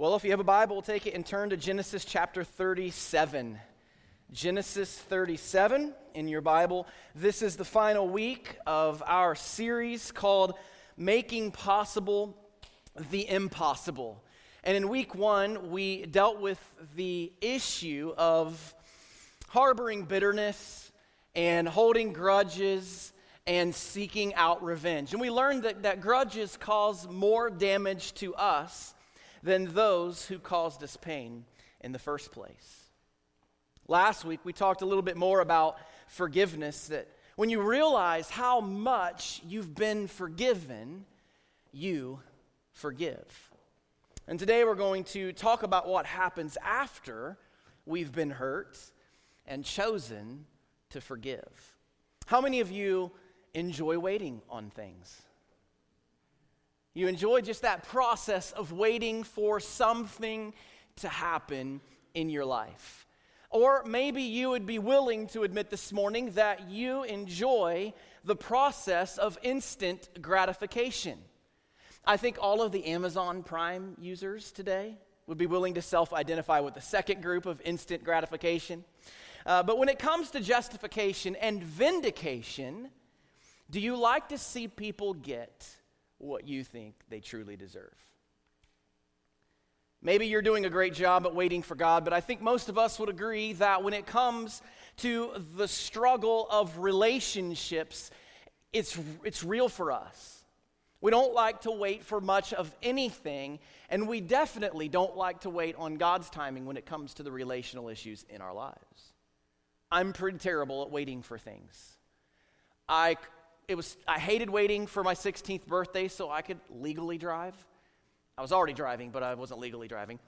Well, if you have a Bible, take it and turn to Genesis chapter 37. Genesis 37 in your Bible. This is the final week of our series called Making Possible the Impossible. And in week one, we dealt with the issue of harboring bitterness and holding grudges and seeking out revenge. And we learned that, that grudges cause more damage to us than those who caused us pain in the first place. Last week, we talked a little bit more about forgiveness that when you realize how much you've been forgiven, you forgive. And today we're going to talk about what happens after we've been hurt and chosen to forgive. How many of you enjoy waiting on things? You enjoy just that process of waiting for something to happen in your life. Or maybe you would be willing to admit this morning that you enjoy the process of instant gratification. I think all of the Amazon Prime users today would be willing to self identify with the second group of instant gratification. Uh, but when it comes to justification and vindication, do you like to see people get what you think they truly deserve. Maybe you're doing a great job at waiting for God, but I think most of us would agree that when it comes to the struggle of relationships, it's, it's real for us. We don't like to wait for much of anything, and we definitely don't like to wait on God's timing when it comes to the relational issues in our lives. I'm pretty terrible at waiting for things. I it was, I hated waiting for my 16th birthday so I could legally drive. I was already driving, but I wasn't legally driving.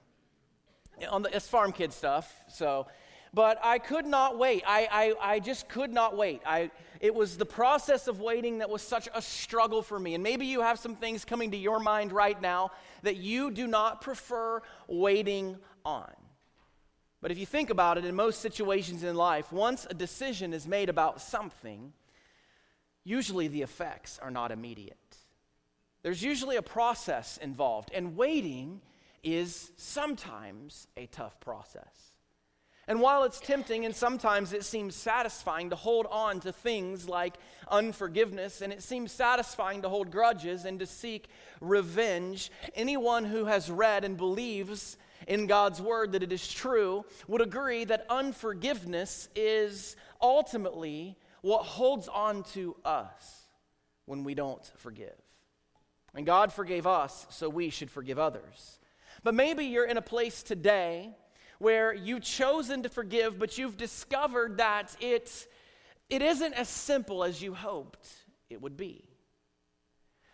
On the, it's farm kid stuff, so. But I could not wait. I, I, I just could not wait. I, it was the process of waiting that was such a struggle for me. And maybe you have some things coming to your mind right now that you do not prefer waiting on. But if you think about it, in most situations in life, once a decision is made about something, usually the effects are not immediate. There's usually a process involved, and waiting is sometimes a tough process. And while it's tempting and sometimes it seems satisfying to hold on to things like unforgiveness, and it seems satisfying to hold grudges and to seek revenge, anyone who has read and believes in God's word that it is true would agree that unforgiveness is ultimately what holds on to us when we don't forgive. And God forgave us, so we should forgive others. But maybe you're in a place today where you've chosen to forgive, but you've discovered that it, it isn't as simple as you hoped it would be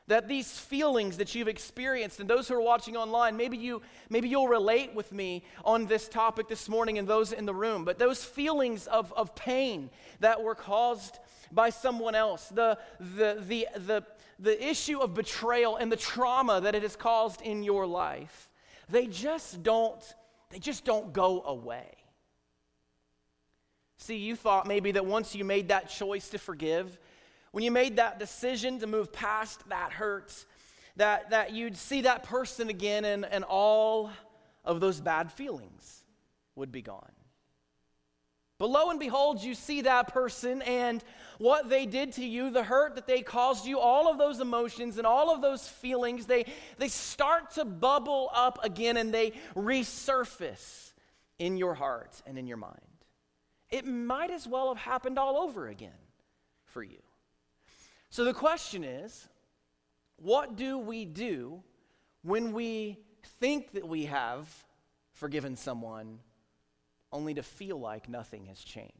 that these feelings that you've experienced and those who are watching online maybe you maybe you'll relate with me on this topic this morning and those in the room but those feelings of, of pain that were caused by someone else the, the the the the issue of betrayal and the trauma that it has caused in your life they just don't they just don't go away. See you thought maybe that once you made that choice to forgive when you made that decision to move past that hurt, that, that you'd see that person again and, and all of those bad feelings would be gone. But lo and behold, you see that person and what they did to you, the hurt that they caused you, all of those emotions and all of those feelings, they, they start to bubble up again and they resurface in your heart and in your mind. It might as well have happened all over again for you. So the question is what do we do when we think that we have forgiven someone only to feel like nothing has changed?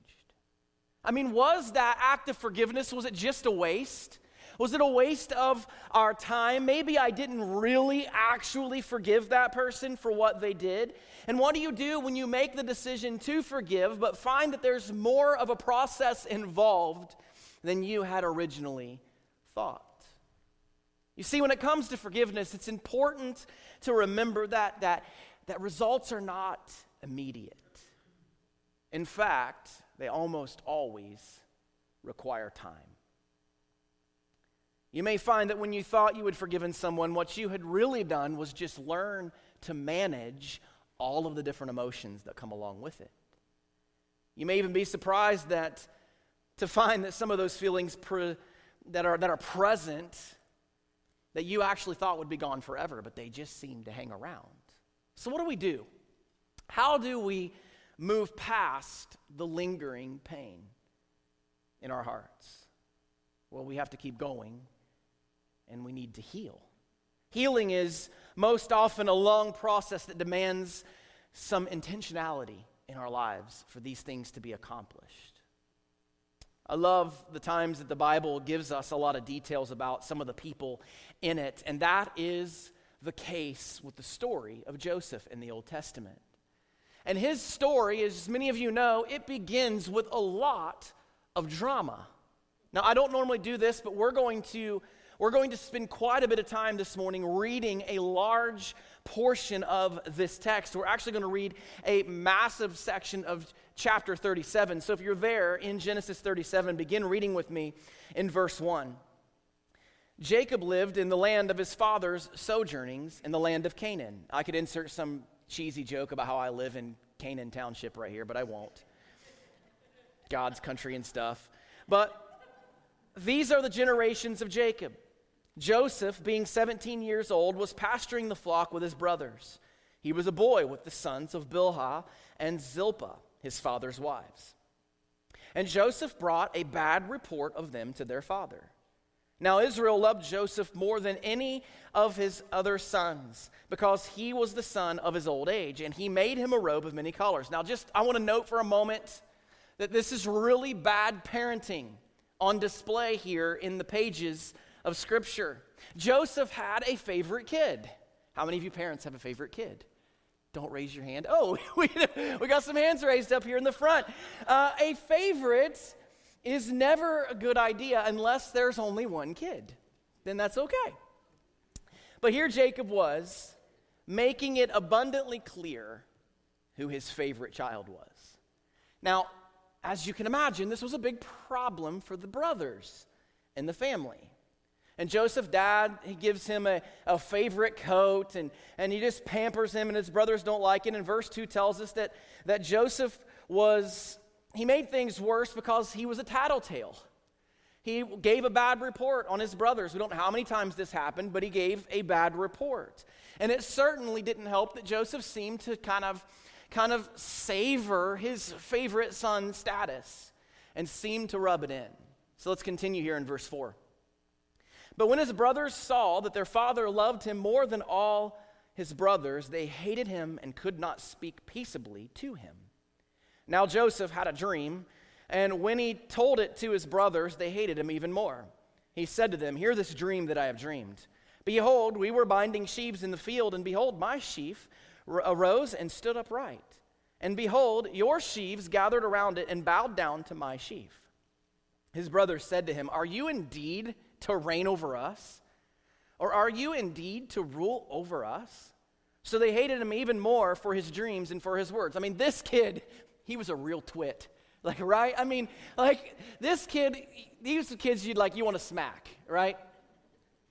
I mean, was that act of forgiveness, was it just a waste? Was it a waste of our time? Maybe I didn't really actually forgive that person for what they did. And what do you do when you make the decision to forgive, but find that there's more of a process involved than you had originally thought. You see, when it comes to forgiveness, it's important to remember that, that, that results are not immediate. In fact, they almost always require time. You may find that when you thought you had forgiven someone, what you had really done was just learn to manage all of the different emotions that come along with it. You may even be surprised that to find that some of those feelings pre, that, are, that are present that you actually thought would be gone forever, but they just seem to hang around. So, what do we do? How do we move past the lingering pain in our hearts? Well, we have to keep going and we need to heal. Healing is most often a long process that demands some intentionality in our lives for these things to be accomplished. I love the times that the Bible gives us a lot of details about some of the people in it, and that is the case with the story of Joseph in the Old Testament. And his story, as many of you know, it begins with a lot of drama. Now, I don't normally do this, but we're going to we're going to spend quite a bit of time this morning reading a large portion of this text. We're actually going to read a massive section of chapter 37. So if you're there in Genesis 37, begin reading with me in verse 1. Jacob lived in the land of his father's sojournings in the land of Canaan. I could insert some cheesy joke about how I live in Canaan Township right here, but I won't. God's country and stuff. But these are the generations of Jacob. Joseph, being 17 years old, was pasturing the flock with his brothers. He was a boy with the sons of Bilhah and Zilpah, his father's wives. And Joseph brought a bad report of them to their father. Now, Israel loved Joseph more than any of his other sons because he was the son of his old age, and he made him a robe of many colors. Now, just I want to note for a moment that this is really bad parenting on display here in the pages of Scripture. Joseph had a favorite kid. How many of you parents have a favorite kid? Don't raise your hand. Oh, we, we got some hands raised up here in the front. Uh, a favorite is never a good idea unless there's only one kid. Then that's okay. But here Jacob was making it abundantly clear who his favorite child was. Now, as you can imagine, this was a big problem for the brothers and the family. And Joseph, dad, he gives him a, a favorite coat and, and he just pampers him, and his brothers don't like it. And verse 2 tells us that, that Joseph was, he made things worse because he was a tattletale. He gave a bad report on his brothers. We don't know how many times this happened, but he gave a bad report. And it certainly didn't help that Joseph seemed to kind of, kind of savor his favorite son status and seemed to rub it in. So let's continue here in verse 4. But when his brothers saw that their father loved him more than all his brothers, they hated him and could not speak peaceably to him. Now Joseph had a dream, and when he told it to his brothers, they hated him even more. He said to them, Hear this dream that I have dreamed. Behold, we were binding sheaves in the field, and behold, my sheaf arose and stood upright. And behold, your sheaves gathered around it and bowed down to my sheaf. His brothers said to him, Are you indeed to reign over us? Or are you indeed to rule over us? So they hated him even more for his dreams and for his words. I mean, this kid, he was a real twit. Like, right? I mean, like, this kid, these kids you'd like, you want to smack, right?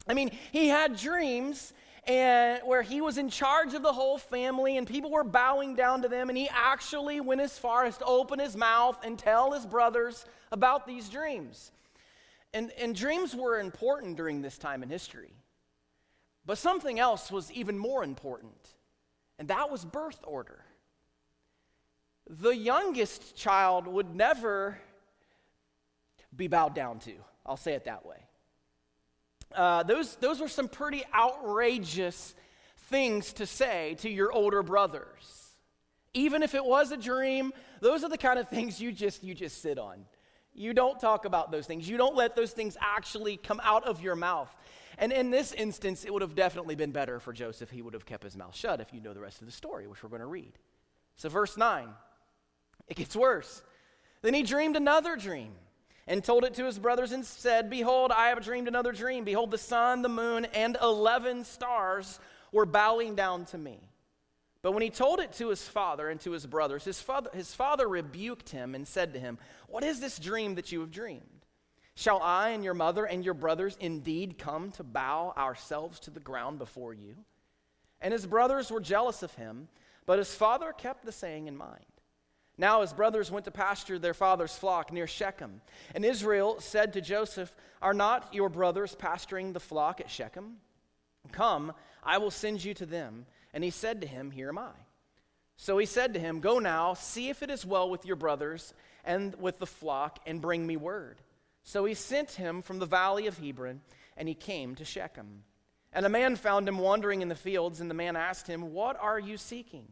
I mean, he had dreams and where he was in charge of the whole family and people were bowing down to them and he actually went as far as to open his mouth and tell his brothers about these dreams and, and dreams were important during this time in history. But something else was even more important, and that was birth order. The youngest child would never be bowed down to. I'll say it that way. Uh, those, those were some pretty outrageous things to say to your older brothers. Even if it was a dream, those are the kind of things you just you just sit on. You don't talk about those things. You don't let those things actually come out of your mouth. And in this instance, it would have definitely been better for Joseph. He would have kept his mouth shut if you know the rest of the story, which we're going to read. So, verse 9, it gets worse. Then he dreamed another dream and told it to his brothers and said, Behold, I have dreamed another dream. Behold, the sun, the moon, and 11 stars were bowing down to me. But when he told it to his father and to his brothers, his father, his father rebuked him and said to him, What is this dream that you have dreamed? Shall I and your mother and your brothers indeed come to bow ourselves to the ground before you? And his brothers were jealous of him, but his father kept the saying in mind. Now his brothers went to pasture their father's flock near Shechem. And Israel said to Joseph, Are not your brothers pasturing the flock at Shechem? Come, I will send you to them. And he said to him, Here am I. So he said to him, Go now, see if it is well with your brothers and with the flock, and bring me word. So he sent him from the valley of Hebron, and he came to Shechem. And a man found him wandering in the fields, and the man asked him, What are you seeking?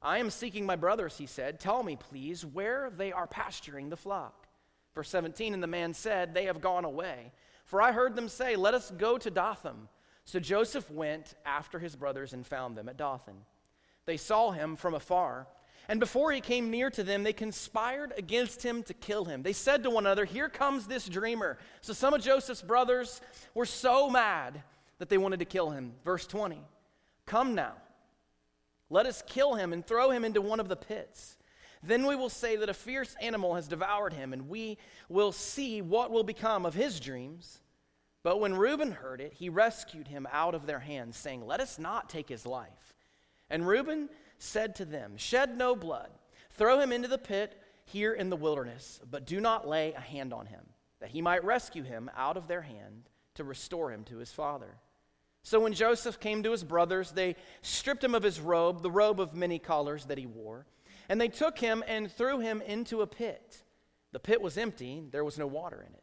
I am seeking my brothers, he said. Tell me, please, where they are pasturing the flock. Verse 17, and the man said, They have gone away. For I heard them say, Let us go to Dothan. So Joseph went after his brothers and found them at Dothan. They saw him from afar and before he came near to them, they conspired against him to kill him. They said to one another, Here comes this dreamer. So some of Joseph's brothers were so mad that they wanted to kill him. Verse 20 Come now, let us kill him and throw him into one of the pits. Then we will say that a fierce animal has devoured him, and we will see what will become of his dreams. But when Reuben heard it, he rescued him out of their hands, saying, Let us not take his life. And Reuben said to them, Shed no blood, throw him into the pit here in the wilderness, but do not lay a hand on him, that he might rescue him out of their hand to restore him to his father. So when Joseph came to his brothers, they stripped him of his robe, the robe of many colors that he wore, and they took him and threw him into a pit. The pit was empty, there was no water in it.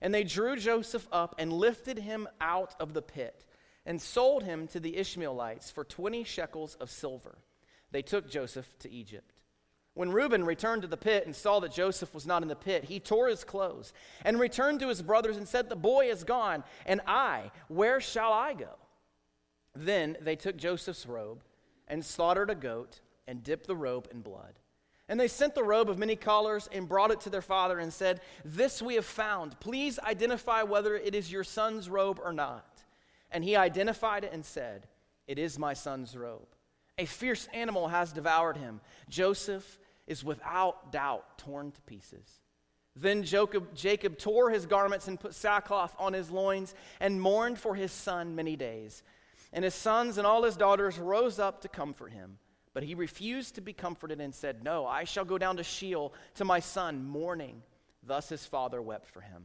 and they drew Joseph up and lifted him out of the pit, and sold him to the Ishmaelites for twenty shekels of silver they took Joseph to Egypt. When Reuben returned to the pit and saw that Joseph was not in the pit, he tore his clothes and returned to his brothers and said, The boy is gone, and I, where shall I go? Then they took Joseph's robe and slaughtered a goat and dipped the robe in blood. And they sent the robe of many colors and brought it to their father and said, This we have found. Please identify whether it is your son's robe or not. And he identified it and said, It is my son's robe. A fierce animal has devoured him. Joseph is without doubt torn to pieces. Then Jacob, Jacob, tore his garments and put sackcloth on his loins and mourned for his son many days. And his sons and all his daughters rose up to comfort him. But he refused to be comforted and said, No, I shall go down to Sheol to my son, mourning. Thus his father wept for him.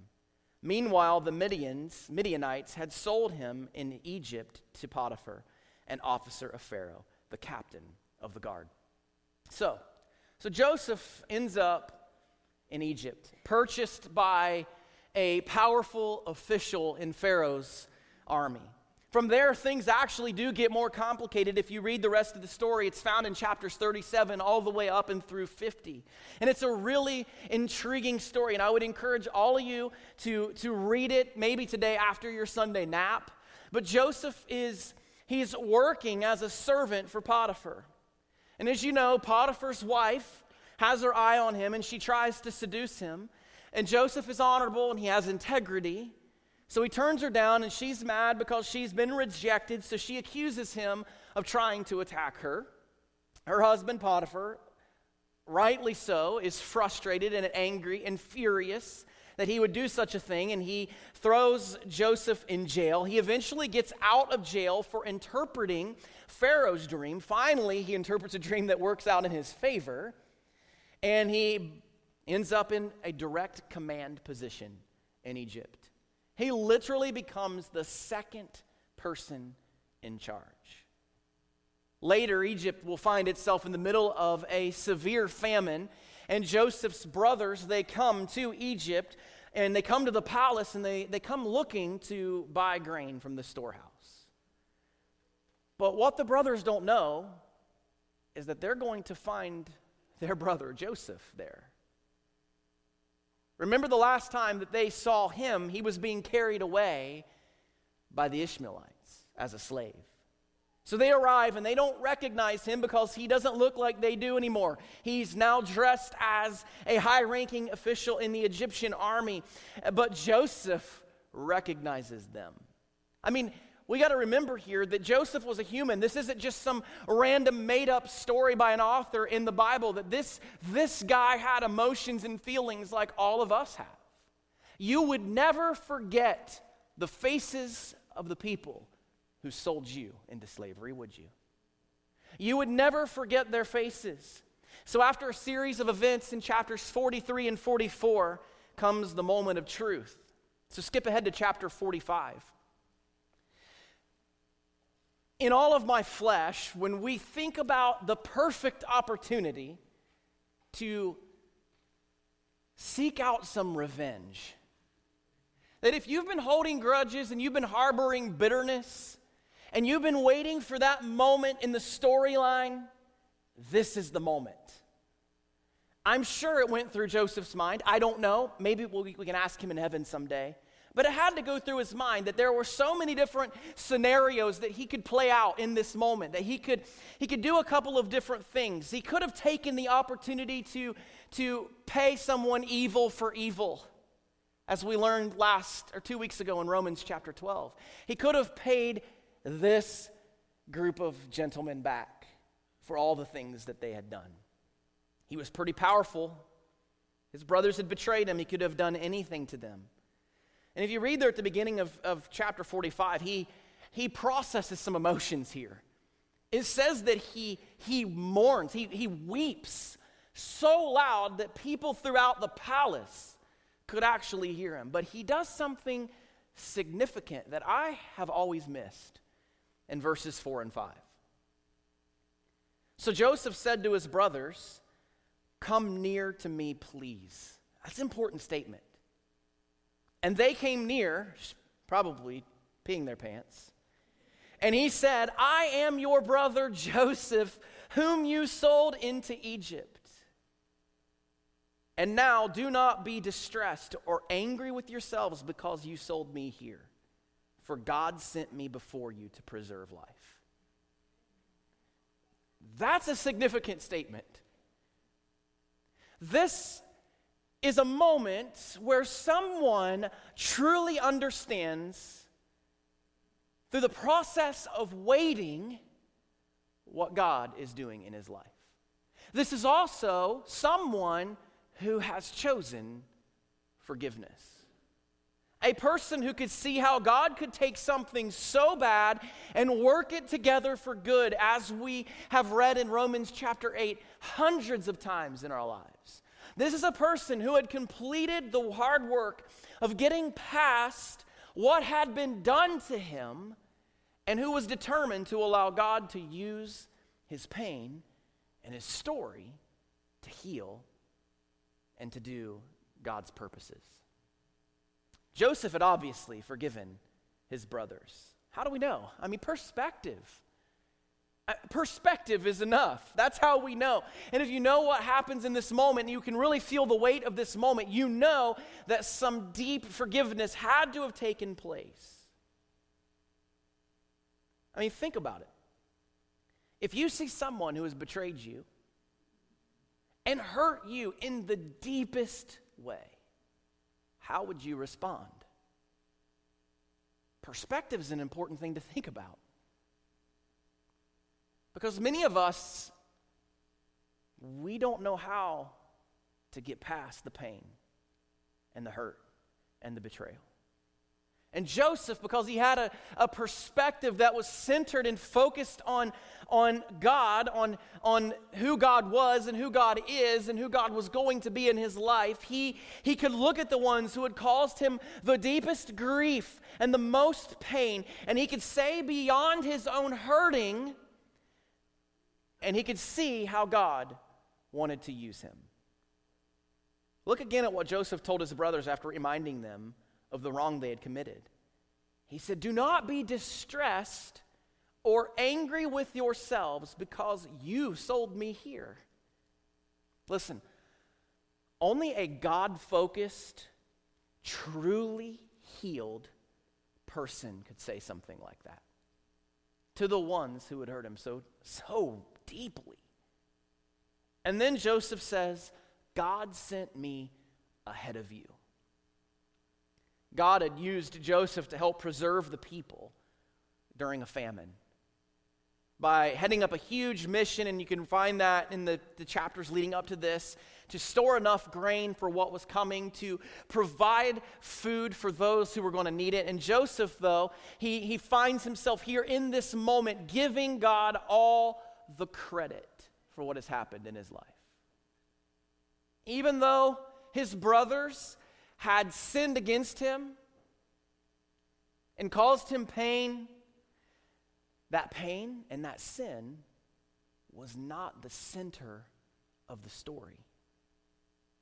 Meanwhile, the Midians, Midianites had sold him in Egypt to Potiphar, an officer of Pharaoh the captain of the guard. So, so Joseph ends up in Egypt, purchased by a powerful official in Pharaoh's army. From there, things actually do get more complicated. If you read the rest of the story, it's found in chapters 37 all the way up and through 50. And it's a really intriguing story. And I would encourage all of you to, to read it maybe today after your Sunday nap. But Joseph is he's working as a servant for Potiphar. And as you know, Potiphar's wife has her eye on him and she tries to seduce him. And Joseph is honorable and he has integrity. So he turns her down and she's mad because she's been rejected. So she accuses him of trying to attack her. Her husband, Potiphar, rightly so, is frustrated and angry and furious that he would do such a thing, and he throws Joseph in jail. He eventually gets out of jail for interpreting Pharaoh's dream. Finally, he interprets a dream that works out in his favor, and he ends up in a direct command position in Egypt. He literally becomes the second person in charge. Later, Egypt will find itself in the middle of a severe famine and Joseph's brothers, they come to Egypt and they come to the palace and they, they come looking to buy grain from the storehouse. But what the brothers don't know is that they're going to find their brother Joseph there. Remember the last time that they saw him, he was being carried away by the Ishmaelites as a slave. So they arrive and they don't recognize him because he doesn't look like they do anymore. He's now dressed as a high ranking official in the Egyptian army. But Joseph recognizes them. I mean, we got to remember here that Joseph was a human. This isn't just some random made up story by an author in the Bible, that this, this guy had emotions and feelings like all of us have. You would never forget the faces of the people who sold you into slavery, would you? You would never forget their faces. So, after a series of events in chapters 43 and 44, comes the moment of truth. So, skip ahead to chapter 45. In all of my flesh, when we think about the perfect opportunity to seek out some revenge, that if you've been holding grudges and you've been harboring bitterness, and you've been waiting for that moment in the storyline, this is the moment. I'm sure it went through Joseph's mind. I don't know. Maybe we can ask him in heaven someday. But it had to go through his mind that there were so many different scenarios that he could play out in this moment, that he could, he could do a couple of different things. He could have taken the opportunity to, to pay someone evil for evil, as we learned last or two weeks ago in Romans chapter 12. He could have paid this group of gentlemen back for all the things that they had done. He was pretty powerful. His brothers had betrayed him. He could have done anything to them. And if you read there at the beginning of, of chapter 45, he, he processes some emotions here. It says that he, he mourns, he, he weeps so loud that people throughout the palace could actually hear him. But he does something significant that I have always missed in verses 4 and 5. So Joseph said to his brothers, Come near to me, please. That's an important statement. And they came near, probably peeing their pants. And he said, I am your brother Joseph, whom you sold into Egypt. And now do not be distressed or angry with yourselves because you sold me here for God sent me before you to preserve life. That's a significant statement. This is a moment where someone truly understands through the process of waiting what God is doing in his life. This is also someone who has chosen forgiveness a person who could see how God could take something so bad and work it together for good, as we have read in Romans chapter 8 hundreds of times in our lives. This is a person who had completed the hard work of getting past what had been done to him and who was determined to allow God to use his pain and his story to heal and to do God's purposes. Joseph had obviously forgiven his brothers. How do we know? I mean, perspective. Uh, perspective is enough. That's how we know. And if you know what happens in this moment, you can really feel the weight of this moment. You know that some deep forgiveness had to have taken place. I mean, think about it. If you see someone who has betrayed you and hurt you in the deepest way, how would you respond? Perspective is an important thing to think about. Because many of us, we don't know how to get past the pain and the hurt and the betrayal. And Joseph, because he had a, a perspective that was centered and focused on, on God, on, on who God was and who God is and who God was going to be in his life, he, he could look at the ones who had caused him the deepest grief and the most pain, and he could say beyond his own hurting, and he could see how God wanted to use him. Look again at what Joseph told his brothers after reminding them of the wrong they had committed. He said, Do not be distressed or angry with yourselves because you sold me here. Listen, Only a God focused, truly healed person could say something like that to the ones who had hurt him so, so deeply. And then Joseph says, God sent me ahead of you. God had used Joseph to help preserve the people during a famine by heading up a huge mission, and you can find that in the, the chapters leading up to this, to store enough grain for what was coming, to provide food for those who were going to need it. And Joseph, though, he, he finds himself here in this moment giving God all the credit for what has happened in his life. Even though his brothers had sinned against him and caused him pain, that pain and that sin was not the center of the story.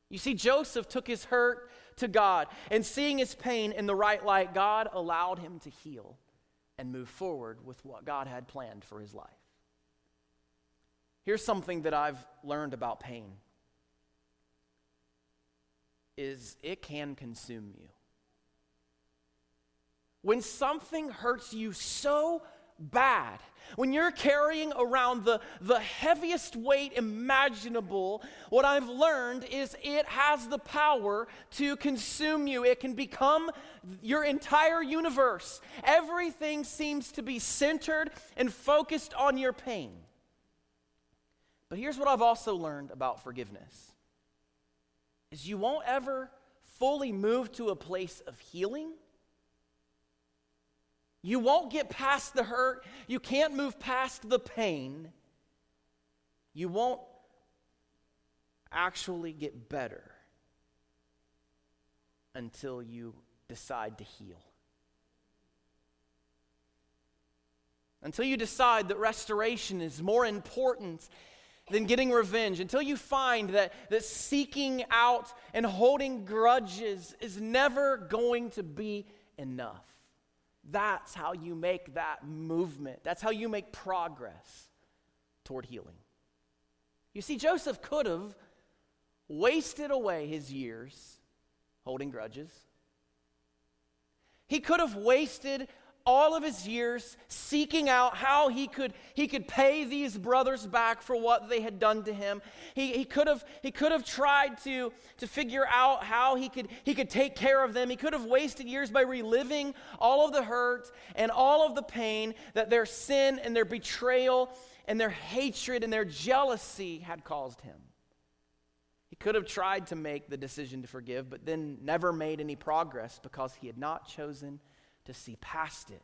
You see, Joseph took his hurt to God, and seeing his pain in the right light, God allowed him to heal and move forward with what God had planned for his life. Here's something that I've learned about pain is it can consume you. When something hurts you so bad, when you're carrying around the, the heaviest weight imaginable, what I've learned is it has the power to consume you. It can become your entire universe. Everything seems to be centered and focused on your pain. But here's what I've also learned about forgiveness is you won't ever fully move to a place of healing. You won't get past the hurt. You can't move past the pain. You won't actually get better until you decide to heal. Until you decide that restoration is more important than getting revenge, until you find that, that seeking out and holding grudges is never going to be enough. That's how you make that movement. That's how you make progress toward healing. You see, Joseph could have wasted away his years holding grudges. He could have wasted all of his years seeking out how he could, he could pay these brothers back for what they had done to him. He, he, could have, he could have tried to, to figure out how he could, he could take care of them. He could have wasted years by reliving all of the hurt and all of the pain that their sin and their betrayal and their hatred and their jealousy had caused him. He could have tried to make the decision to forgive, but then never made any progress because he had not chosen to see past it.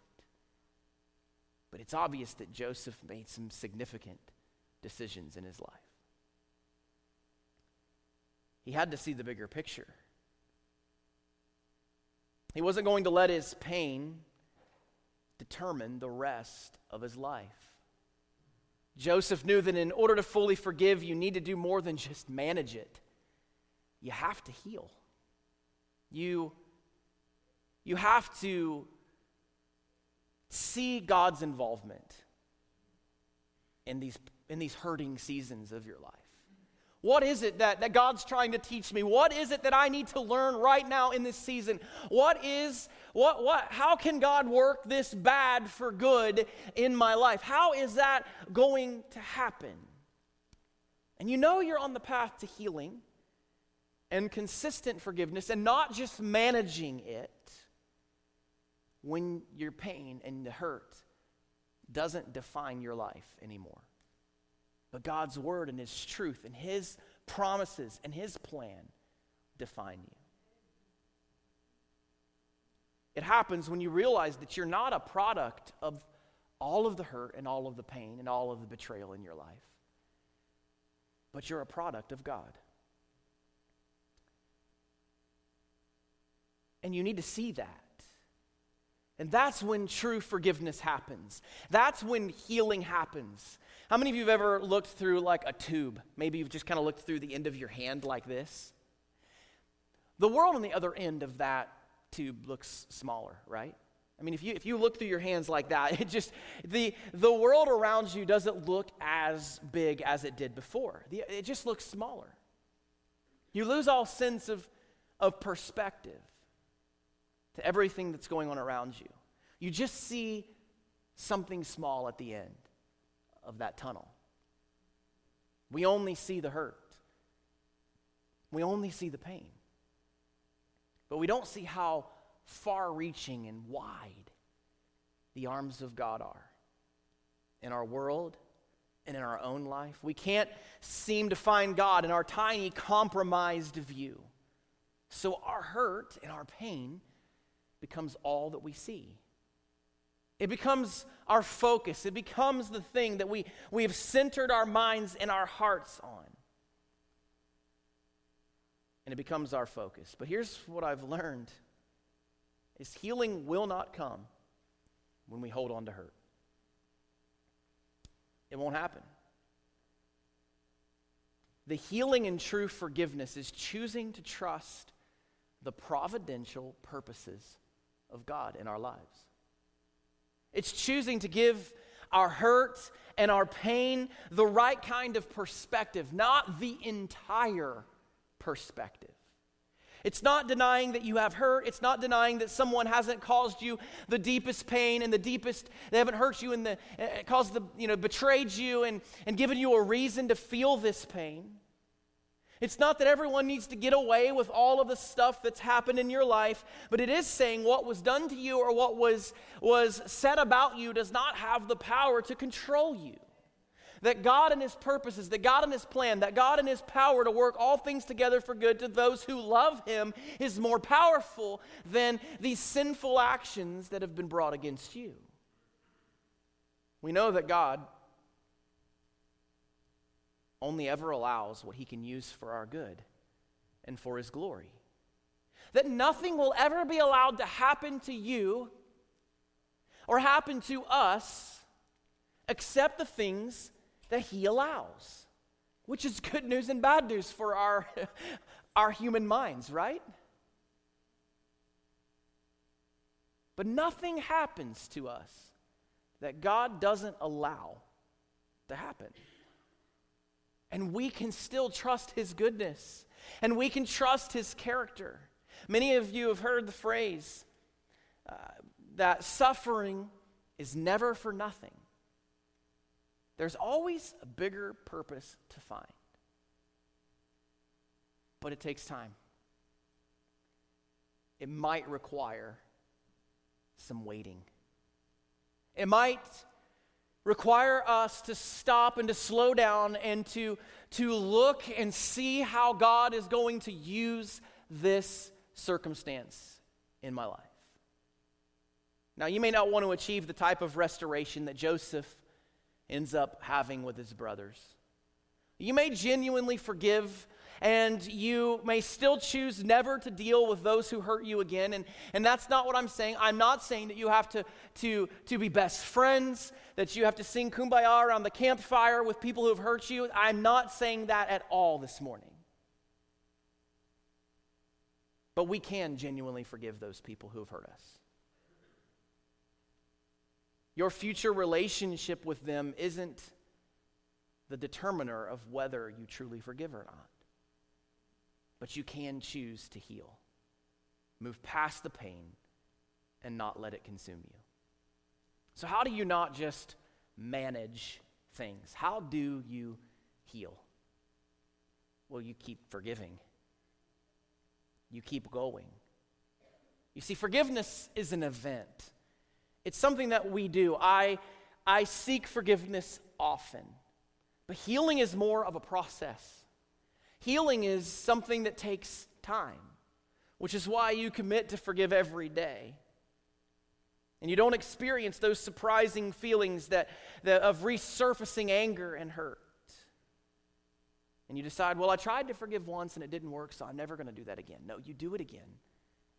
But it's obvious that Joseph made some significant decisions in his life. He had to see the bigger picture. He wasn't going to let his pain determine the rest of his life. Joseph knew that in order to fully forgive, you need to do more than just manage it. You have to heal. You you have to see God's involvement in these, in these hurting seasons of your life. What is it that, that God's trying to teach me? What is it that I need to learn right now in this season? What is, what, what, how can God work this bad for good in my life? How is that going to happen? And you know you're on the path to healing and consistent forgiveness and not just managing it when your pain and the hurt doesn't define your life anymore. But God's word and his truth and his promises and his plan define you. It happens when you realize that you're not a product of all of the hurt and all of the pain and all of the betrayal in your life, but you're a product of God. And you need to see that. And that's when true forgiveness happens. That's when healing happens. How many of you have ever looked through like a tube? Maybe you've just kind of looked through the end of your hand like this. The world on the other end of that tube looks smaller, right? I mean, if you, if you look through your hands like that, it just, the, the world around you doesn't look as big as it did before. The, it just looks smaller. You lose all sense of, of perspective to everything that's going on around you. You just see something small at the end of that tunnel. We only see the hurt, we only see the pain. But we don't see how far reaching and wide the arms of God are in our world and in our own life. We can't seem to find God in our tiny, compromised view. So our hurt and our pain becomes all that we see. It becomes our focus. It becomes the thing that we, we have centered our minds and our hearts on. And it becomes our focus. But here's what I've learned is healing will not come when we hold on to hurt. It won't happen. The healing and true forgiveness is choosing to trust the providential purposes of God in our lives. It's choosing to give our hurt and our pain the right kind of perspective, not the entire perspective. It's not denying that you have hurt. It's not denying that someone hasn't caused you the deepest pain and the deepest, they haven't hurt you and the, uh, caused the, you know, betrayed you and, and given you a reason to feel this pain. It's not that everyone needs to get away with all of the stuff that's happened in your life, but it is saying what was done to you or what was, was said about you does not have the power to control you. That God and His purposes, that God and His plan, that God and His power to work all things together for good to those who love Him is more powerful than these sinful actions that have been brought against you. We know that God only ever allows what he can use for our good and for his glory. That nothing will ever be allowed to happen to you or happen to us except the things that he allows, which is good news and bad news for our, our human minds, right? But nothing happens to us that God doesn't allow to happen. And we can still trust his goodness and we can trust his character. Many of you have heard the phrase uh, that suffering is never for nothing. There's always a bigger purpose to find. But it takes time. It might require some waiting. It might require us to stop and to slow down and to, to look and see how God is going to use this circumstance in my life. Now, you may not want to achieve the type of restoration that Joseph ends up having with his brothers. You may genuinely forgive and you may still choose never to deal with those who hurt you again. And, and that's not what I'm saying. I'm not saying that you have to, to, to be best friends, that you have to sing kumbaya around the campfire with people who have hurt you. I'm not saying that at all this morning. But we can genuinely forgive those people who have hurt us. Your future relationship with them isn't the determiner of whether you truly forgive or not but you can choose to heal. Move past the pain and not let it consume you. So, how do you not just manage things? How do you heal? Well, you keep forgiving, you keep going. You see, forgiveness is an event, it's something that we do. I, I seek forgiveness often, but healing is more of a process. Healing is something that takes time, which is why you commit to forgive every day. And you don't experience those surprising feelings that, that, of resurfacing anger and hurt. And you decide, well, I tried to forgive once and it didn't work, so I'm never going to do that again. No, you do it again.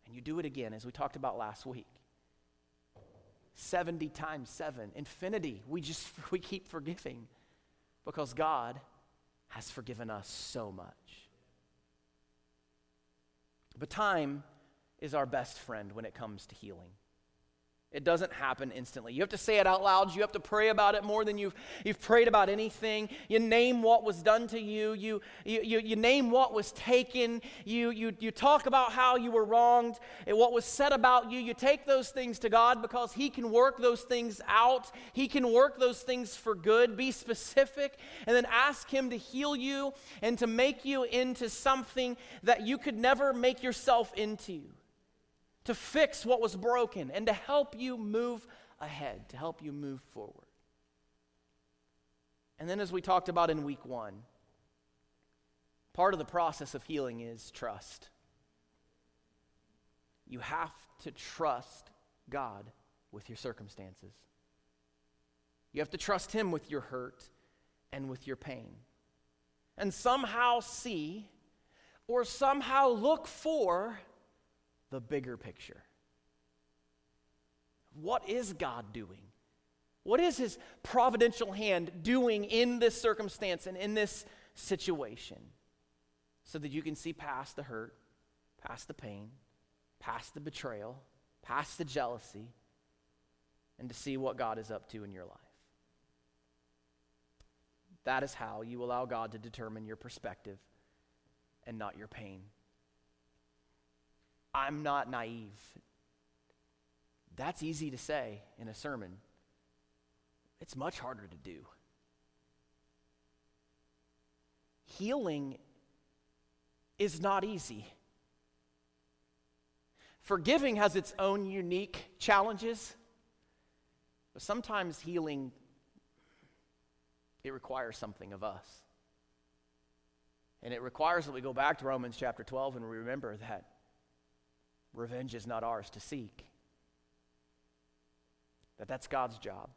And you do it again, as we talked about last week. 70 times 7, infinity. We just we keep forgiving because God has forgiven us so much. But time is our best friend when it comes to healing. It doesn't happen instantly. You have to say it out loud. You have to pray about it more than you've, you've prayed about anything. You name what was done to you. You, you, you, name what was taken. You, you, you talk about how you were wronged and what was said about you. You take those things to God because He can work those things out. He can work those things for good. Be specific and then ask Him to heal you and to make you into something that you could never make yourself into to fix what was broken and to help you move ahead, to help you move forward. And then, as we talked about in week one, part of the process of healing is trust. You have to trust God with your circumstances. You have to trust Him with your hurt and with your pain. And somehow see or somehow look for the bigger picture. What is God doing? What is His providential hand doing in this circumstance and in this situation? So that you can see past the hurt, past the pain, past the betrayal, past the jealousy, and to see what God is up to in your life. That is how you allow God to determine your perspective and not your pain. I'm not naive. That's easy to say in a sermon. It's much harder to do. Healing is not easy. Forgiving has its own unique challenges, but sometimes healing it requires something of us. And it requires that we go back to Romans chapter 12 and we remember that Revenge is not ours to seek. That that's God's job.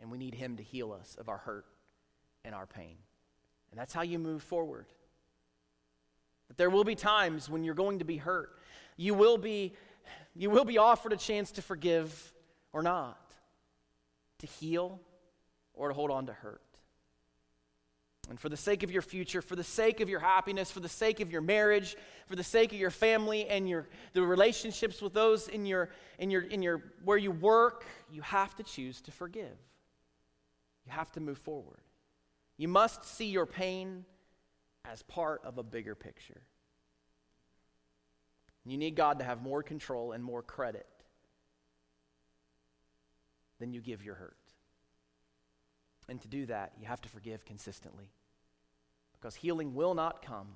And we need him to heal us of our hurt and our pain. And that's how you move forward. That there will be times when you're going to be hurt. You will be you will be offered a chance to forgive or not, to heal or to hold on to hurt. And for the sake of your future, for the sake of your happiness, for the sake of your marriage, for the sake of your family and your the relationships with those in your in your in your where you work, you have to choose to forgive. You have to move forward. You must see your pain as part of a bigger picture. You need God to have more control and more credit than you give your hurt. And to do that, you have to forgive consistently. Because healing will not come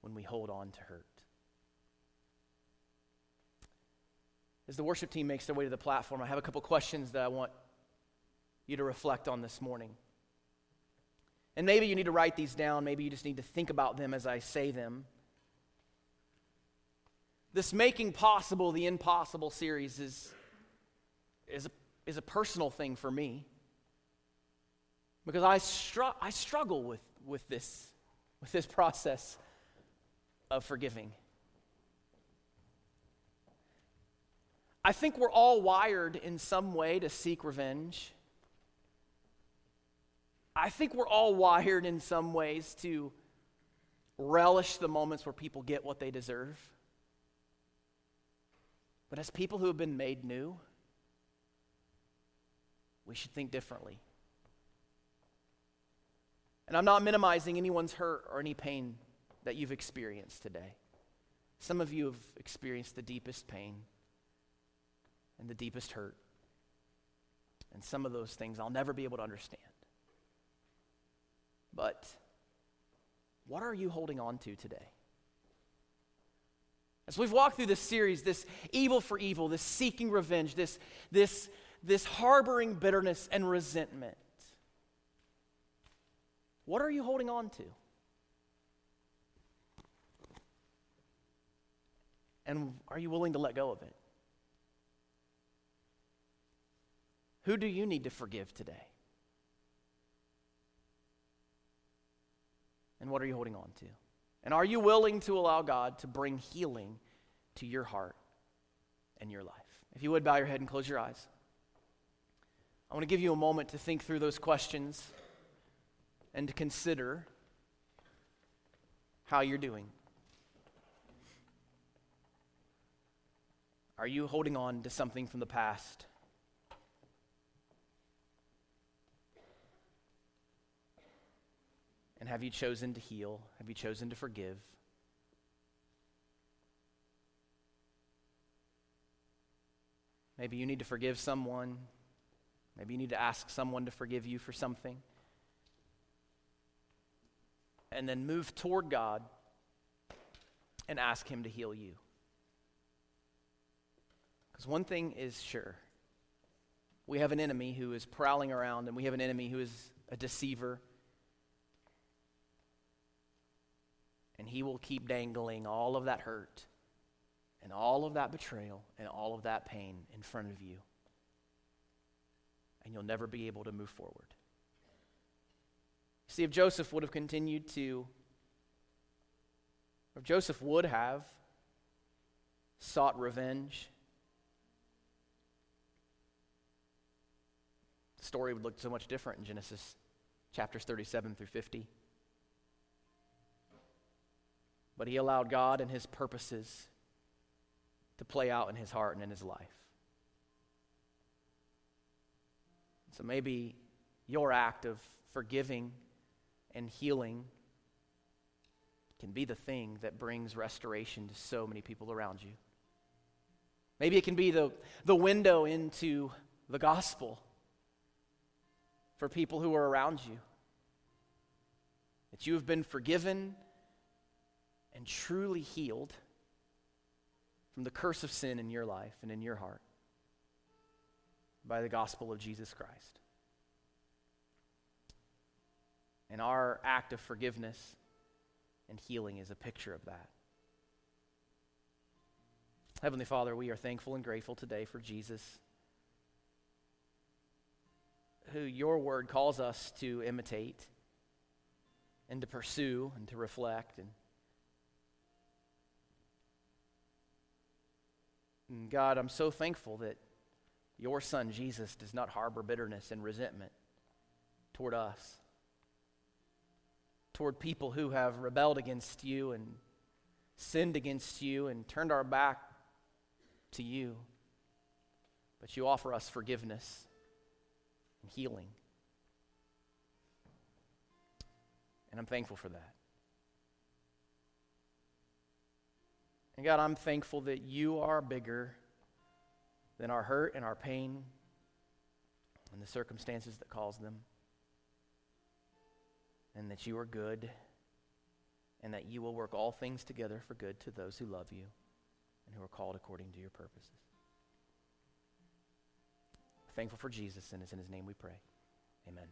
when we hold on to hurt. As the worship team makes their way to the platform, I have a couple questions that I want you to reflect on this morning. And maybe you need to write these down. Maybe you just need to think about them as I say them. This Making Possible the Impossible series is, is, a, is a personal thing for me because I, str- I struggle with, with, this, with this process of forgiving. I think we're all wired in some way to seek revenge. I think we're all wired in some ways to relish the moments where people get what they deserve. But as people who have been made new, we should think differently. And I'm not minimizing anyone's hurt or any pain that you've experienced today. Some of you have experienced the deepest pain and the deepest hurt. And some of those things I'll never be able to understand. But what are you holding on to today? As we've walked through this series, this evil for evil, this seeking revenge, this, this, this harboring bitterness and resentment, what are you holding on to? And are you willing to let go of it? Who do you need to forgive today? And what are you holding on to? And are you willing to allow God to bring healing to your heart and your life? If you would bow your head and close your eyes. I want to give you a moment to think through those questions and consider how you're doing. Are you holding on to something from the past? And have you chosen to heal? Have you chosen to forgive? Maybe you need to forgive someone. Maybe you need to ask someone to forgive you for something. And then move toward God and ask Him to heal you. Because one thing is sure we have an enemy who is prowling around, and we have an enemy who is a deceiver. And he will keep dangling all of that hurt and all of that betrayal and all of that pain in front of you. And you'll never be able to move forward. See, if Joseph would have continued to, if Joseph would have sought revenge, the story would look so much different in Genesis chapters 37 through 50. But he allowed God and his purposes to play out in his heart and in his life. So maybe your act of forgiving and healing can be the thing that brings restoration to so many people around you. Maybe it can be the, the window into the gospel for people who are around you. That you have been forgiven and truly healed from the curse of sin in your life and in your heart by the gospel of Jesus Christ. And our act of forgiveness and healing is a picture of that. Heavenly Father, we are thankful and grateful today for Jesus, who your word calls us to imitate and to pursue and to reflect and And God, I'm so thankful that your son Jesus does not harbor bitterness and resentment toward us, toward people who have rebelled against you and sinned against you and turned our back to you. But you offer us forgiveness and healing. And I'm thankful for that. And God, I'm thankful that you are bigger than our hurt and our pain and the circumstances that cause them. And that you are good and that you will work all things together for good to those who love you and who are called according to your purposes. Thankful for Jesus, and it's in his name we pray. Amen.